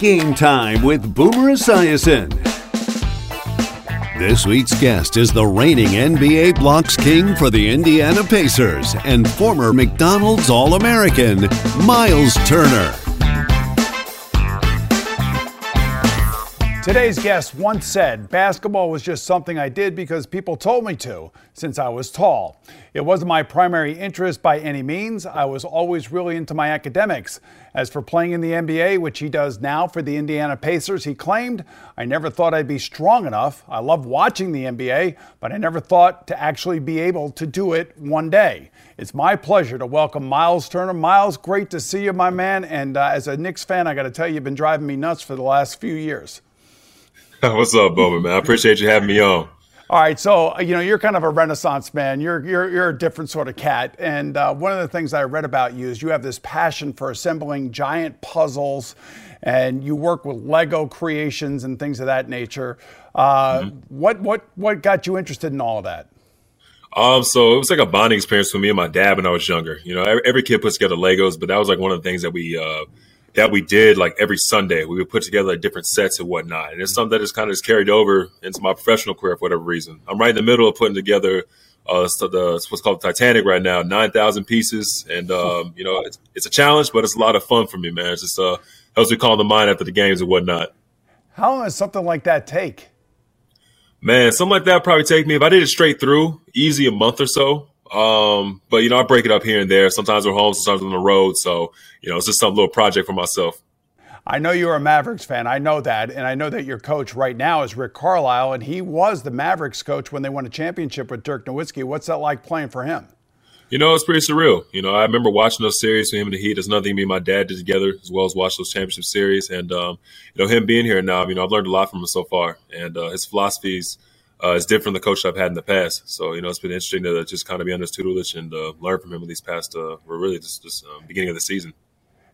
Game Time with Boomer Esiason. This week's guest is the reigning NBA blocks king for the Indiana Pacers and former McDonald's All American, Myles Turner. Today's guest once said basketball was just something I did because people told me to since I was tall. It wasn't my primary interest by any means. I was always really into my academics. As for playing in the NBA, which he does now for the Indiana Pacers, he claimed, I never thought I'd be strong enough. I love watching the NBA, but I never thought to actually be able to do it one day. It's my pleasure to welcome Myles Turner. Myles, great to see you, my man. And uh, as a Knicks fan, I got to tell you, you've been driving me nuts for the last few years. What's up, Boomer, man? I appreciate you having me on. All right, so you know you're kind of a renaissance man. You're you're you're a different sort of cat, and uh, one of the things I read about you is you have this passion for assembling giant puzzles, and you work with Lego creations and things of that nature. Uh, mm-hmm. What what what got you interested in all of that? Um, so it was like a bonding experience for me and my dad when I was younger. You know, every, every kid puts together Legos, but that was like one of the things that we uh, that we did like every Sunday. We would put together like, different sets and whatnot. And it's something that has kind of just carried over into my professional career for whatever reason. I'm right in the middle of putting together uh, so the what's called Titanic right now, nine thousand pieces, and um, you know it's, it's, a challenge, but it's a lot of fun for me, man. It's just uh, helps me calm the mind after the games and whatnot. How long does something like that take? Man, something like that probably take me if I did it straight through, easy a month or so. Um, but you know, I break it up here and there. Sometimes we're home, sometimes on the road. So you know, it's just some little project for myself. I know you're a Mavericks fan. I know that, and I know that your coach right now is Rick Carlisle, and he was the Mavericks coach when they won a championship with Dirk Nowitzki. What's that like playing for him? You know, it's pretty surreal. You know, I remember watching those series with him and the Heat. There's nothing me and my dad did together, as well as watch those championship series. And um, you know, him being here now, you know, I've learned a lot from him so far, and uh, his philosophies uh, is different than the coach I've had in the past. So you know, it's been interesting to just kind of be under his tutelage and uh, learn from him in these past, uh, or really just, just um, beginning of the season.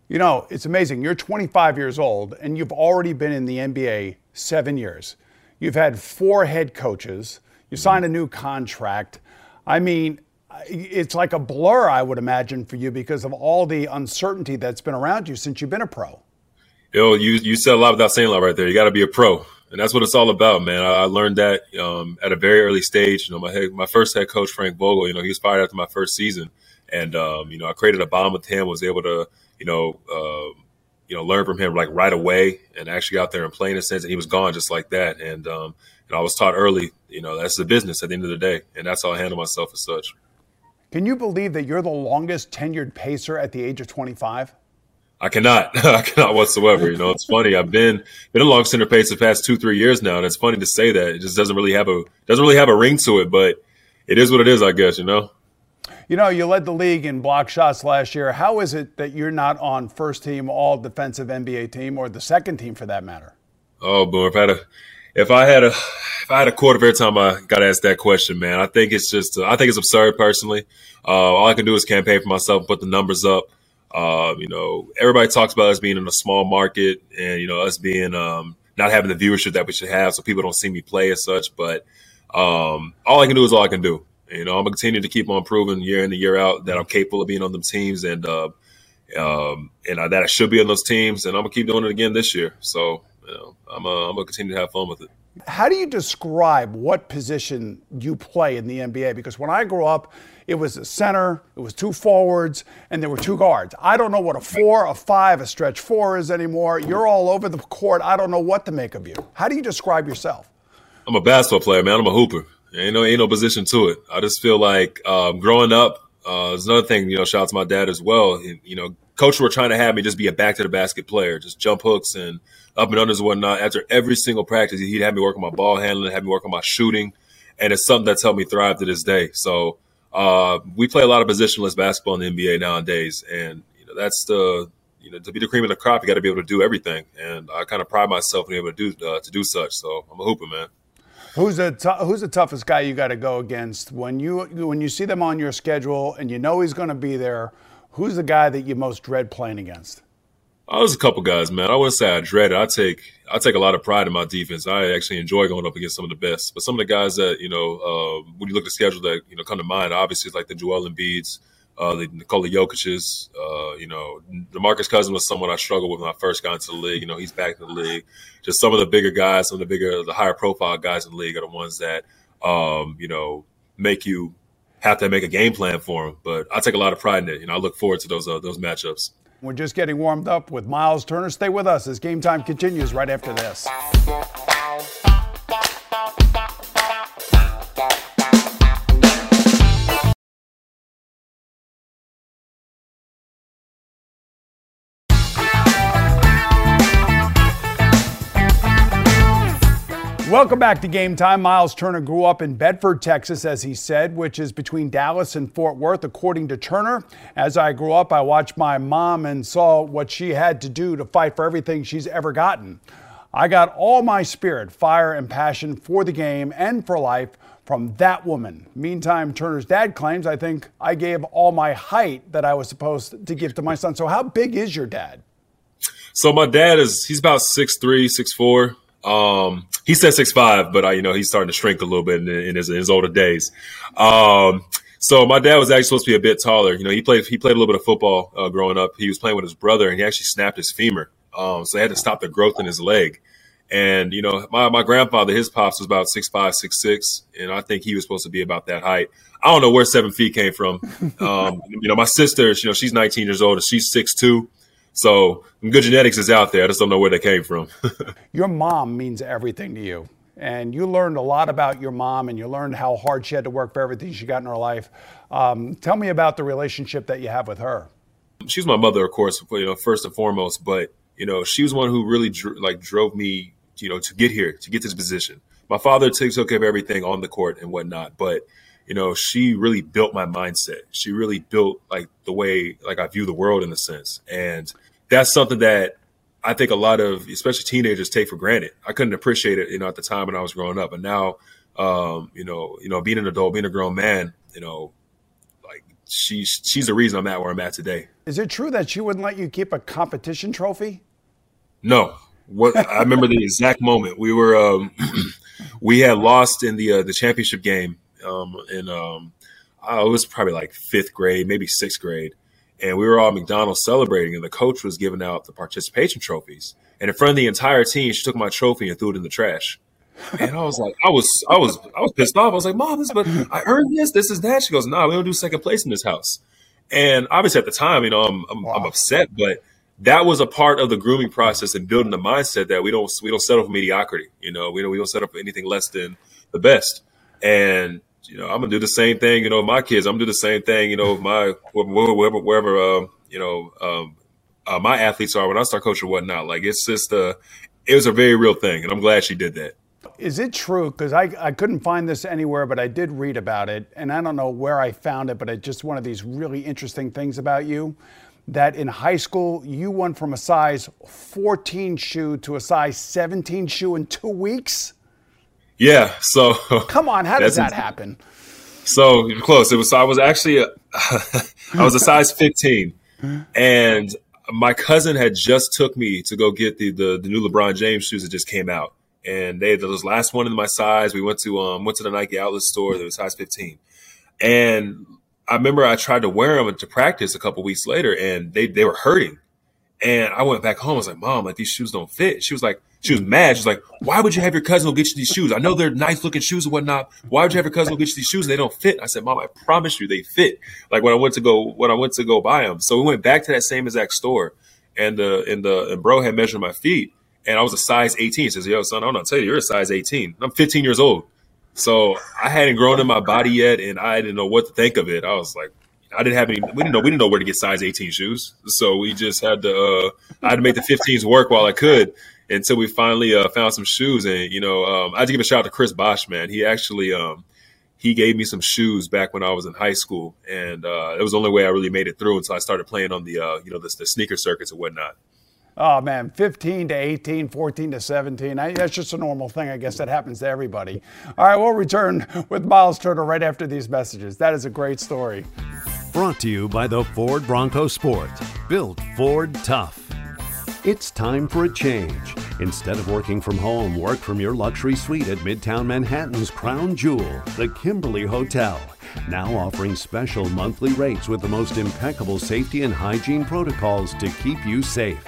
You know, it's amazing. You're 25 years old and you've already been in the NBA seven years. You've had four head coaches. You signed a new contract. I mean, it's like a blur, I would imagine, for you because of all the uncertainty that's been around you since you've been a pro. You know, you, you said a lot without saying a lot right there. You got to be a pro and that's what it's all about, man. I, I learned that um, at a very early stage. You know, my head, my first head coach Frank Vogel, you know, he was fired after my first season, and um, you know, I created a bond with him. Was able to, you know, uh, you know, learn from him like right away, and actually out there and play in a sense. And he was gone just like that. And um, know, I was taught early, you know, that's the business at the end of the day, and that's how I handle myself as such. Can you believe that you're the longest tenured pacer at the age of 25? I cannot. I cannot whatsoever. You know, it's funny. I've been been a long center pace the past two, three years now, and it's funny to say that. It just doesn't really have a doesn't really have a ring to it, but it is what it is, I guess, you know. You know, you led the league in block shots last year. How is it that you're not on first team all defensive NBA team or the second team for that matter? Oh, boy, if I had a if I had a if I had a quarter of every time I got asked that question, man, I think it's just uh, I think it's absurd personally. Uh, all I can do is campaign for myself, put the numbers up. Um, you know, everybody talks about us being in a small market and, you know, us being um, not having the viewership that we should have so people don't see me play as such. But um, all I can do is all I can do. You know, I'm going to continue to keep on proving year in and year out that I'm capable of being on them teams and, uh, um, and uh, that I should be on those teams. And I'm going to keep doing it again this year. So, you know, I'm, uh, I'm going to continue to have fun with it. How do you describe what position you play in the NBA? Because when I grew up, it was a center, it was two forwards, and there were two guards. I don't know what a four, a five, a stretch four is anymore. You're all over the court. I don't know what to make of you. How do you describe yourself? I'm a basketball player, man. I'm a hooper. Ain't no, ain't no position to it. I just feel like um, growing up, uh, there's another thing, you know, shout out to my dad as well. You know, coach were trying to have me just be a back to the basket player, just jump hooks and up and unders and whatnot. After every single practice, he'd have me work on my ball handling, have me work on my shooting, and it's something that's helped me thrive to this day. So uh, we play a lot of positionless basketball in the NBA nowadays, and you know that's the you know to be the cream of the crop, you got to be able to do everything, and I kind of pride myself in being able to do uh, to do such. So I'm a hooper, man. Who's the t- who's the toughest guy you got to go against when you when you see them on your schedule and you know he's going to be there? Who's the guy that you most dread playing against? Oh, there's a couple guys, man. I wouldn't say I dread it. I take I take a lot of pride in my defense. I actually enjoy going up against some of the best. But some of the guys that you know, uh, when you look at the schedule that you know come to mind, obviously it's like the Joel Embiid's, uh, the Nikola Jokic's, uh, you know, DeMarcus Cousins was someone I struggled with when I first got into the league. You know, he's back in the league. Just some of the bigger guys, some of the bigger, the higher profile guys in the league are the ones that, um, you know, make you have to make a game plan for them. But I take a lot of pride in it. You know, I look forward to those uh, those matchups. We're just getting warmed up with Myles Turner. Stay with us as game time continues right after this. Welcome back to Game Time. Myles Turner grew up in Bedford, Texas, as he said, which is between Dallas and Fort Worth, according to Turner. As I grew up, I watched my mom and saw what she had to do to fight for everything she's ever gotten. I got all my spirit, fire, and passion for the game and for life from that woman. Meantime, Turner's dad claims I think I gave all my height that I was supposed to give to my son. So, how big is your dad? So, my dad is, he's about 6'3, 6'4. Um, he said six five, but I, you know, he's starting to shrink a little bit in, in, his, in his, older days. Um, so my dad was actually supposed to be a bit taller. You know, he played he played a little bit of football uh, growing up. He was playing with his brother, and he actually snapped his femur. Um, so they had to stop the growth in his leg. And you know, my, my grandfather, his pops was about six five, six six, and I think he was supposed to be about that height. I don't know where seven feet came from. Um, you know, my sister, you know, she's 19 years old and she's six two. So good genetics is out there. I just don't know where they came from. your mom means everything to you. And you learned a lot about your mom and you learned how hard she had to work for everything she got in her life. Um, tell me about the relationship that you have with her. She's my mother, of course, you know, first and foremost, but you know, she was one who really like drove me, you know, to get here, to get this position. My father took care of everything on the court and whatnot, but you know, she really built my mindset. She really built like the way like I view the world in a sense. And that's something that I think a lot of especially teenagers take for granted. I couldn't appreciate it, you know, at the time when I was growing up. And now um, you know, you know, being an adult, being a grown man, you know, like she's she's the reason I'm at where I'm at today. Is it true that she wouldn't let you keep a competition trophy? No. What I remember the exact moment we were um, we had lost in the uh, the championship game um, in um, it was probably like fifth grade, maybe sixth grade, and we were all McDonald's celebrating, and the coach was giving out the participation trophies. And in front of the entire team, she took my trophy and threw it in the trash. And I was like, I was, I was, I was pissed off. I was like, Mom, this, but I earned this. This is that. She goes, Nah, we don't do second place in this house. And obviously, at the time, you know, I'm, I'm, wow. I'm upset, but that was a part of the grooming process and building the mindset that we don't, we don't settle for mediocrity. You know, we don't, we don't settle for anything less than the best. And you know, I'm gonna do the same thing. You know, my kids, I'm gonna do the same thing. You know, my wherever wherever uh, you know um, uh, my athletes are when I start coaching whatnot. Like it's just uh, it was a very real thing, and I'm glad she did that. Is it true? Because I, I couldn't find this anywhere, but I did read about it, and I don't know where I found it, but it's just one of these really interesting things about you. That in high school you went from a size 14 shoe to a size 17 shoe in two weeks. Yeah. So come on, how does that happen? So close. It was. I was actually. A, I was a size 15, and my cousin had just took me to go get the, the the new LeBron James shoes that just came out, and they the last one in my size. We went to um went to the Nike outlet store. They was size 15, and I remember I tried to wear them to practice a couple weeks later, and they they were hurting. And I went back home. I was like, Mom, like these shoes don't fit. She was like, she was mad. She was like, Why would you have your cousin go get you these shoes? I know they're nice looking shoes and whatnot. Why would you have your cousin go get you these shoes and they don't fit? I said, Mom, I promise you they fit. Like when I went to go when I went to go buy them. So we went back to that same exact store, and the and the and bro had measured my feet, and I was a size 18. He says, Yo, son, I'm not tell you, you're a size 18. I'm 15 years old. So I hadn't grown in my body yet, and I didn't know what to think of it. I was like, I didn't have any. We didn't know. We didn't know where to get size 18 shoes. So we just had to. Uh, I had to make the 15s work while I could until we finally uh, found some shoes. And you know, um, I had to give a shout out to Chris Bosh, man. He actually um, he gave me some shoes back when I was in high school, and uh, it was the only way I really made it through until I started playing on the uh, you know the, the sneaker circuits and whatnot. Oh man, 15 to 18, 14 to 17. I, that's just a normal thing. I guess that happens to everybody. All right, we'll return with Myles Turner right after these messages. That is a great story. Brought to you by the Ford Bronco Sport. Built Ford Tough. It's time for a change. Instead of working from home, work from your luxury suite at Midtown Manhattan's Crown Jewel, the Kimberly Hotel. Now offering special monthly rates with the most impeccable safety and hygiene protocols to keep you safe.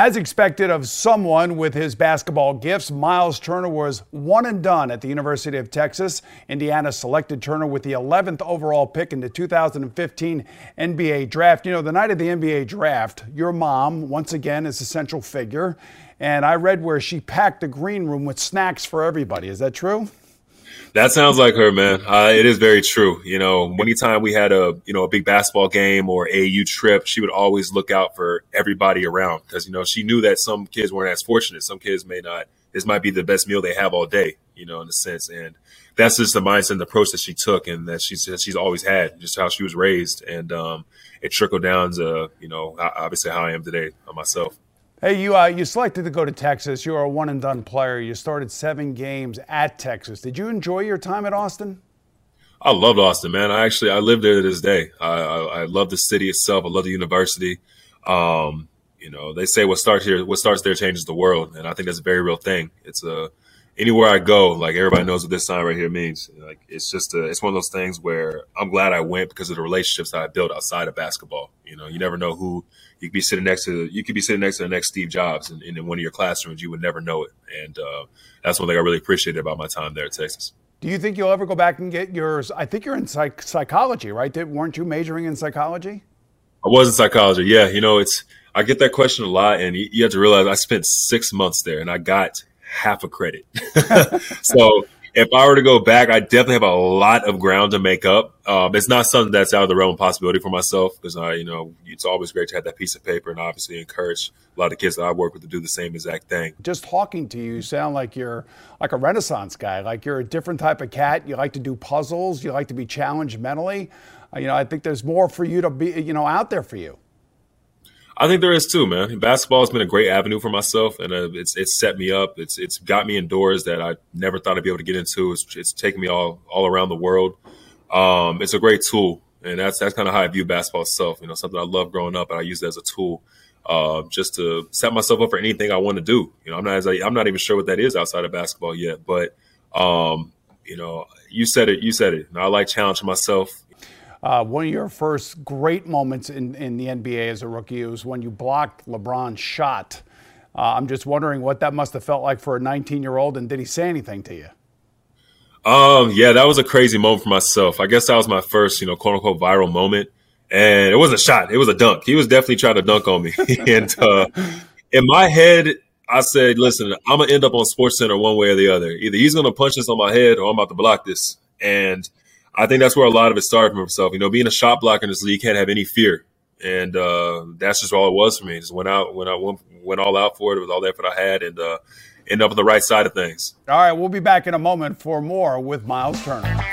As expected of someone with his basketball gifts, Myles Turner was one and done at the University of Texas. Indiana selected Turner with the 11th overall pick in the 2015 NBA draft. You know, the night of the NBA draft, your mom, once again, is a central figure. And I read where she packed the green room with snacks for everybody. Is that true? That sounds like her, man. Uh, it is very true. You know, anytime we had a you know a big basketball game or AU trip, she would always look out for everybody around because you know she knew that some kids weren't as fortunate. Some kids may not. This might be the best meal they have all day. You know, in a sense, and that's just the mindset and the approach that she took, and that she's she's always had, just how she was raised, and um, it trickled down to you know obviously how I am today myself. Hey, you uh, you selected to go to Texas. You are a one and done player. You started seven games at Texas. Did you enjoy your time at Austin? I loved Austin, man. I actually I live there to this day. I, I, I love the city itself. I love the university. Um, you know, they say what starts here, what starts there changes the world, and I think that's a very real thing. It's a anywhere I go, like everybody knows what this sign right here means. Like it's just a, it's one of those things where I'm glad I went because of the relationships that I built outside of basketball. You know, you never know who you could be sitting next to. You could be sitting next to the next Steve Jobs, and, in one of your classrooms, you would never know it. And uh, that's one thing I really appreciated about my time there at Texas. Do you think you'll ever go back and get yours? I think you're in psych- psychology, right? Did, weren't you majoring in psychology? I was in psychology. Yeah, you know, it's I get that question a lot, and you, you have to realize I spent six months there, and I got half a credit. so if I were to go back, I definitely have a lot of ground to make up. Um, it's not something that's out of the realm of possibility for myself because I, you know, it's always great to have that piece of paper and obviously encourage a lot of kids that I work with to do the same exact thing. Just talking to you, you sound like you're like a Renaissance guy. Like you're a different type of cat. You like to do puzzles. You like to be challenged mentally. Uh, you know, I think there's more for you to be, you know, out there for you. I think there is too, man. Basketball has been a great avenue for myself, and uh, it's it's set me up. It's it's got me indoors that I never thought I'd be able to get into. It's, it's taken me all all around the world. Um, it's a great tool, and that's that's kind of how I view basketball itself. You know, something I love growing up, and I use it as a tool uh, just to set myself up for anything I want to do. You know, I'm not I'm not even sure what that is outside of basketball yet, but um, you know, you said it. You said it. I like challenging myself. Uh, one of your first great moments in, in the NBA as a rookie was when you blocked LeBron's shot. Uh, I'm just wondering what that must have felt like for a 19 year old, and did he say anything to you? Um, yeah, that was a crazy moment for myself. I guess that was my first, you know, quote unquote viral moment. And it wasn't a shot, it was a dunk. He was definitely trying to dunk on me. and uh, in my head, I said, listen, I'm going to end up on SportsCenter one way or the other. Either he's going to punch this on my head or I'm about to block this. And I think that's where a lot of it started from himself. You know, being a shot blocker in this league can't have any fear, and uh, that's just all it was for me. Just went out, went out, went, went all out for it. It was all the effort I had, and uh, end up on the right side of things. All right, we'll be back in a moment for more with Myles Turner.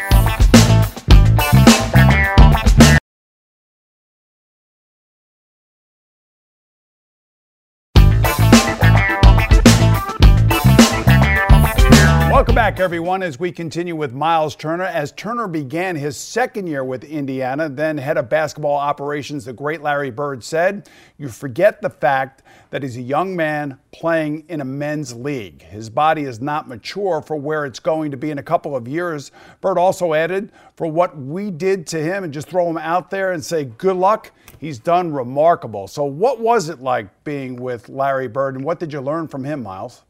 Welcome back, everyone, as we continue with Myles Turner. As Turner began his second year with Indiana, then head of basketball operations, the great Larry Bird said, You forget the fact that he's a young man playing in a men's league. His body is not mature for where it's going to be in a couple of years. Bird also added, For what we did to him and just throw him out there and say, Good luck, he's done remarkable. So, what was it like being with Larry Bird, and what did you learn from him, Myles?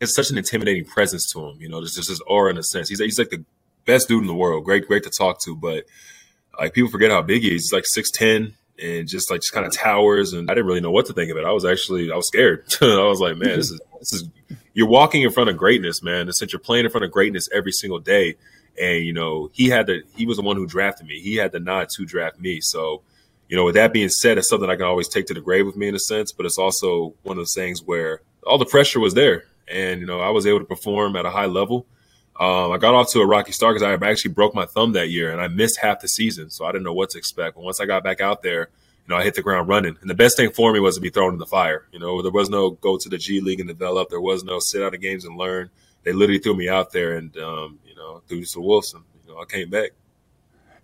It's such an intimidating presence to him. You know, there's just his aura in a sense. He's he's like the best dude in the world. Great, great to talk to, but like people forget how big he is. He's like six ten and just like just kind of towers. And I didn't really know what to think of it. I was actually I was scared. I was like, man, this is this is you're walking in front of greatness, man. And since you're playing in front of greatness every single day, and you know he had the he was the one who drafted me. He had the nod to draft me. So. You know, with that being said, it's something I can always take to the grave with me in a sense, but it's also one of those things where all the pressure was there and you know I was able to perform at a high level. Um, I got off to a rocky start because I actually broke my thumb that year and I missed half the season, so I didn't know what to expect. But once I got back out there, you know, I hit the ground running. And the best thing for me was to be thrown in the fire. You know, there was no go to the G League and develop. There was no sit out of games and learn. they literally threw me out there and um, you know threw to Wilson. You know, I came back.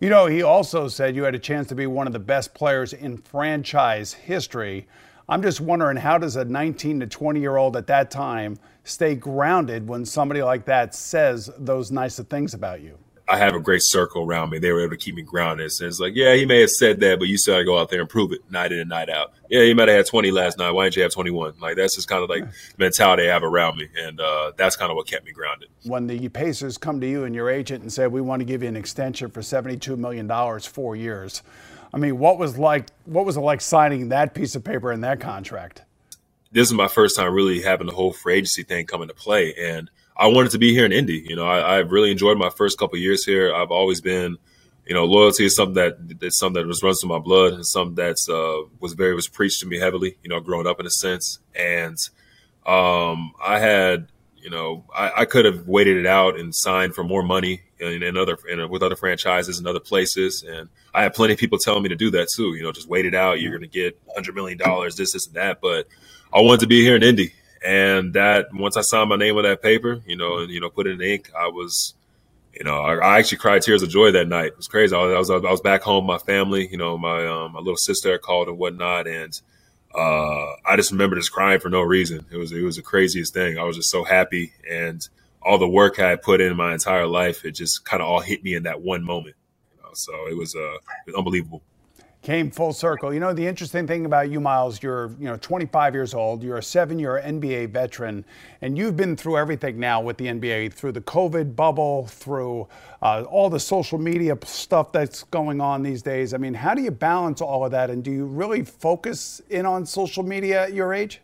You know, he also said you had a chance to be one of the best players in franchise history. I'm just wondering how does a 19 to 20 year old at that time stay grounded when somebody like that says those nice things about you? I have a great circle around me. They were able to keep me grounded. And it's like, yeah, he may have said that, but you still got to go out there and prove it night in and night out. Yeah, you might have had 20 last night. Why didn't you have 21? Like, that's just kind of like the mentality I have around me. And uh, that's kind of what kept me grounded. When the Pacers come to you and your agent and say, we want to give you an extension for $72 million, four four years. I mean, what was like, what was it like signing that piece of paper and that contract? This is my first time really having the whole free agency thing come into play. And – I wanted to be here in Indy. You know, I, have really enjoyed my first couple years here. I've always been, you know, loyalty is something that that's something that runs through my blood and something that's uh, was very was preached to me heavily. You know, growing up in a sense, and um, I had, you know, I, I, could have waited it out and signed for more money in other with other franchises and other places, and I had plenty of people telling me to do that too. You know, just wait it out. You're going to get hundred million dollars, this, this, and that. But I wanted to be here in Indy, and that once I signed my name on that paper, you know, and you know, put it in ink, I was, you know, I, I actually cried tears of joy that night. It was crazy. I was, I was, I was back home, my family, you know, my um, my little sister called and whatnot, and uh, I just remember just crying for no reason. It was it was the craziest thing. I was just so happy, and all the work I had put in my entire life, it just kind of all hit me in that one moment. You know, so it was uh, unbelievable came full circle. You know, the interesting thing about you, Myles, you're you know 25 years old. You're a seven-year NBA veteran, and you've been through everything now with the NBA, through the COVID bubble, through uh, all the social media stuff that's going on these days. I mean, how do you balance all of that, and do you really focus in on social media at your age?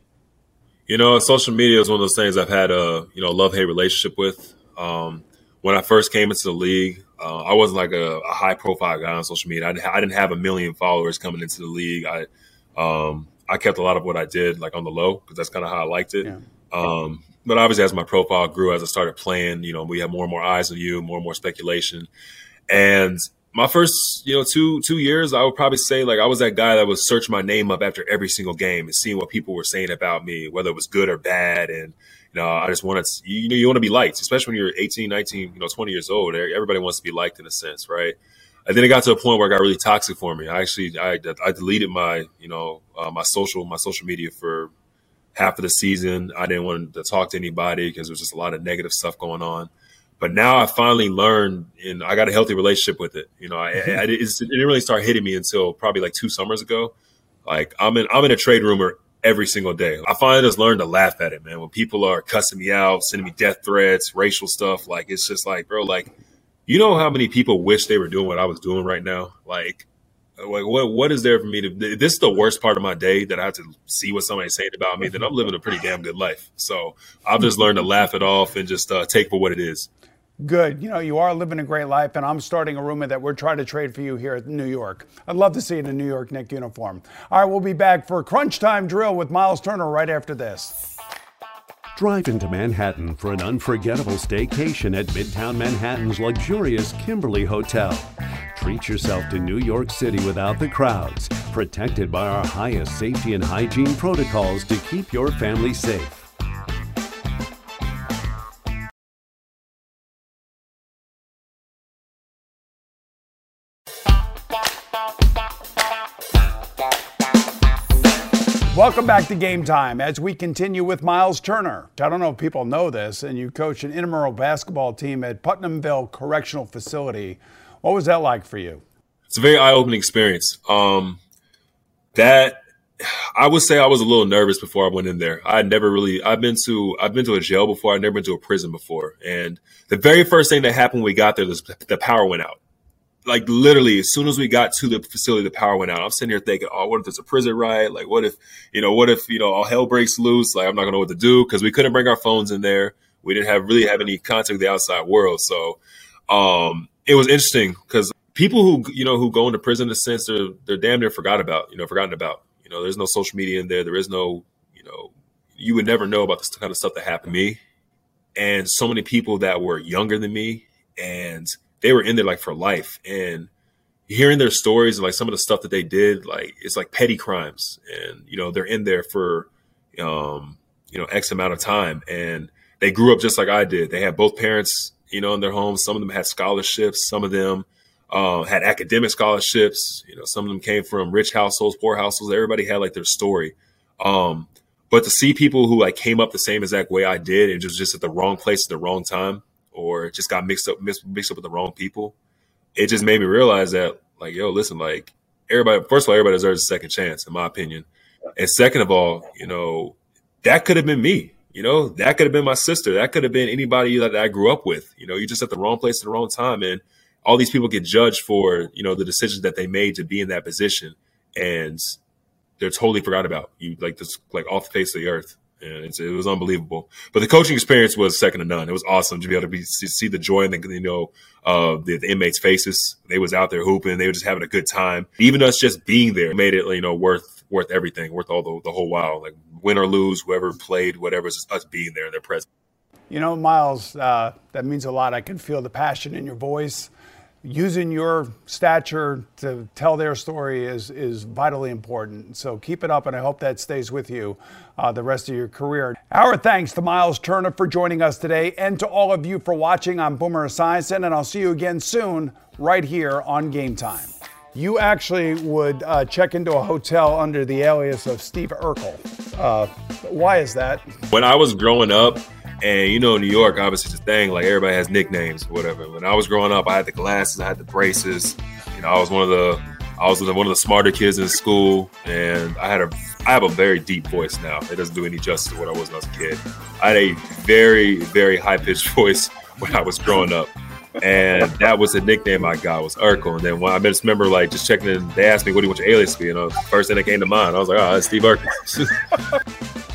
You know, social media is one of those things I've had a you know love hate relationship with. Um, when I first came into the league, uh, I wasn't like a, a, high profile guy on social media. I, I, didn't have a million followers coming into the league. I um, I kept a lot of what I did like on the low because that's kind of how I liked it. Yeah. Um, but obviously, as my profile grew, as I started playing, you know, we had more and more eyes on you, more and more speculation. And my first, you know, two two years, I would probably say like I was that guy that would search my name up after every single game and seeing what people were saying about me, whether it was good or bad, and you know, I just wanted to, you know, you want to be liked, especially when you're 18, 19, you know, 20 years old. Everybody wants to be liked in a sense, right? And then it got to a point where it got really toxic for me. I actually, I, I deleted my, you know, uh, my social, my social media for half of the season. I didn't want to talk to anybody because there was just a lot of negative stuff going on. But now I finally learned, and I got a healthy relationship with it. You know, I, I, it didn't really start hitting me until probably like two summers ago. Like I'm in, I'm in a trade rumor every single day. I finally just learned to laugh at it, man. When people are cussing me out, sending me death threats, racial stuff, like it's just like, bro, like, you know how many people wish they were doing what I was doing right now? Like, like what what is there for me to this is the worst part of my day that I have to see what somebody's saying about me, That I'm living a pretty damn good life. So I've just learned to laugh it off and just uh, take for what it is. Good. You know, you are living a great life, and I'm starting a rumor that we're trying to trade for you here at New York. I'd love to see you in a New York Knick uniform. All right, we'll be back for Crunch Time Drill with Myles Turner right after this. Drive into Manhattan for an unforgettable staycation at Midtown Manhattan's luxurious Kimberly Hotel. Treat yourself to New York City without the crowds, protected by our highest safety and hygiene protocols to keep your family safe. Back to Game Time as we continue with Myles Turner. I don't know if people know this, and you coach an intramural basketball team at Putnamville Correctional Facility. What was that like for you? It's a very eye-opening experience. Um, that I would say I was a little nervous before I went in there. I never really I've been to I've been to a jail before. I've never been to a prison before. And the very first thing that happened when we got there was the power went out like literally as soon as we got to the facility, the power went out. I'm sitting here thinking, oh, what if there's a prison riot? Like, what if, you know, what if, you know, all hell breaks loose? Like, I'm not gonna know what to do because we couldn't bring our phones in there. We didn't have really have any contact with the outside world. So, um, it was interesting because people who, you know, who go into prison in a sense, they're, they're damn near forgot about, you know, forgotten about, you know, there's no social media in there. There is no, you know, you would never know about this kind of stuff that happened to me. And so many people that were younger than me and, they were in there like for life and hearing their stories and like some of the stuff that they did like it's like petty crimes and you know they're in there for um you know x amount of time and they grew up just like I did. They had both parents, you know, in their homes. Some of them had scholarships. Some of them uh, had academic scholarships. You know, some of them came from rich households, poor households. Everybody had like their story. Um, but to see people who like came up the same exact way I did and just just at the wrong place at the wrong time, or just got mixed up mixed, mixed up with the wrong people, it just made me realize that like, yo, listen, like everybody. First of all, everybody deserves a second chance, in my opinion. And second of all, you know, that could have been me. You know, that could have been my sister. That could have been anybody that I grew up with. You know, you just at the wrong place at the wrong time, and all these people get judged for you know the decisions that they made to be in that position, and they're totally forgot about you, like this, like off the face of the earth. And it was unbelievable. But the coaching experience was second to none. It was awesome to be able to be see the joy in the you know uh, the, the, inmates' faces. They was out there hooping. They were just having a good time. Even us just being there made it you know worth worth everything, worth all the, the whole while. Like win or lose, whoever played, whatever, it's us being there, in their presence. You know, Myles, uh, that means a lot. I can feel the passion in your voice. Using your stature to tell their story is, is vitally important. So keep it up, and I hope that stays with you uh, the rest of your career. Our thanks to Myles Turner for joining us today, and to all of you for watching. I'm Boomer Esiason, and I'll see you again soon right here on Game Time you actually would uh, check into a hotel under the alias of Steve Urkel. Uh, why is that? When I was growing up, and you know, New York, obviously, it's a thing. Like everybody has nicknames, or whatever. When I was growing up, I had the glasses, I had the braces. You know, I was one of the, I was one of the smarter kids in school, and I had a, I have a very deep voice now. It doesn't do any justice to what I was when I was a kid. I had a very, very high pitched voice when I was growing up and that was the nickname I got was Urkel. And then when I just remember like just checking in, they asked me what do you want your alias to be, and the first thing that came to mind, I was like, ah, oh, it's Steve Urkel.